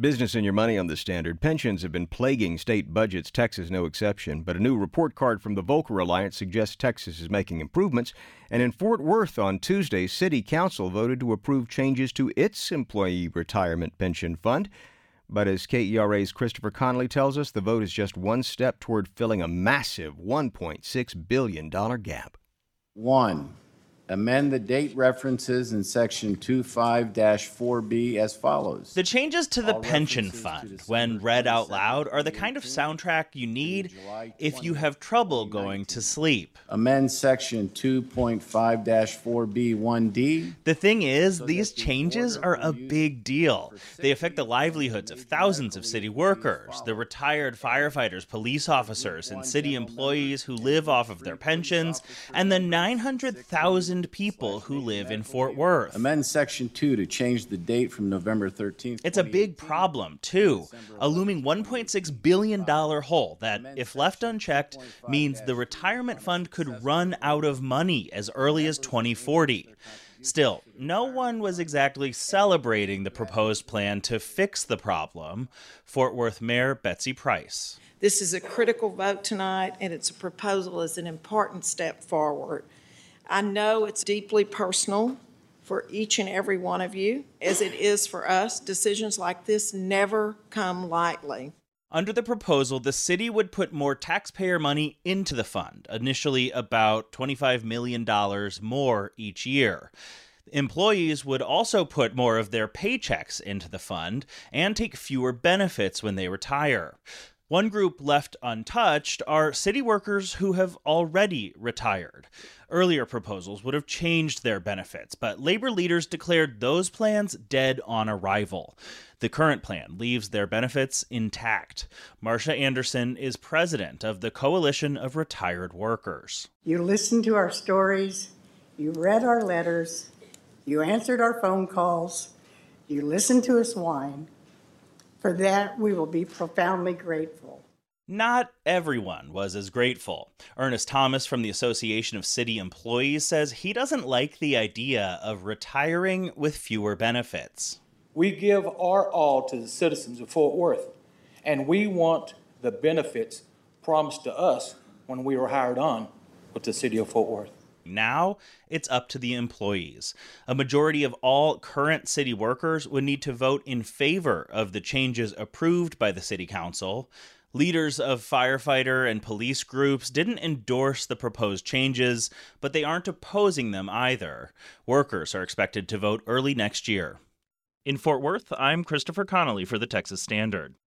Business and your money on the standard. Pensions have been plaguing state budgets, Texas no exception. But a new report card from the Volcker Alliance suggests Texas is making improvements. And in Fort Worth on Tuesday, City Council voted to approve changes to its employee retirement pension fund. But as KERA's Christopher Connelly tells us, the vote is just one step toward filling a massive $1.6 billion gap. One, amend the date references in section 25-4B as follows. The changes to the All pension fund, when read out loud, are the kind of soundtrack you need July if you have trouble going to sleep. Amend section 2.5-4B1D. The thing is, these changes are a big deal. They affect the livelihoods of thousands of city workers, the retired firefighters, police officers, and city employees who live off of their pensions, and the 900,000 1,000 people who live in Fort Worth. Amend Section 2 to change the date from November 13th. It's a big problem, too. A looming $1.6 billion hole that, if left unchecked, means the retirement fund could run out of money as early as 2040. Still, no one was exactly celebrating the proposed plan to fix the problem. Fort Worth Mayor Betsy Price. This is a critical vote tonight, and it's a proposal as an important step forward I know it's deeply personal for each and every one of you, as it is for us. Decisions like this never come lightly. Under the proposal, the city would put more taxpayer money into the fund, initially about $25 million more each year. Employees would also put more of their paychecks into the fund and take fewer benefits when they retire. One group left untouched are city workers who have already retired. Earlier proposals would have changed their benefits, but labor leaders declared those plans dead on arrival. The current plan leaves their benefits intact. Marcia Anderson is president of the Coalition of Retired Workers. You listened to our stories, you read our letters, you answered our phone calls, you listened to us whine. For that, we will be profoundly grateful. Not everyone was as grateful. Ernest Thomas from the Association of City Employees says he doesn't like the idea of retiring with fewer benefits. We give our all to the citizens of Fort Worth, and we want the benefits promised to us when we were hired on with the city of Fort Worth. Now it's up to the employees. A majority of all current city workers would need to vote in favor of the changes approved by the city council. Leaders of firefighter and police groups didn't endorse the proposed changes, but they aren't opposing them either. Workers are expected to vote early next year. In Fort Worth, I'm Christopher Connelly for the Texas Standard.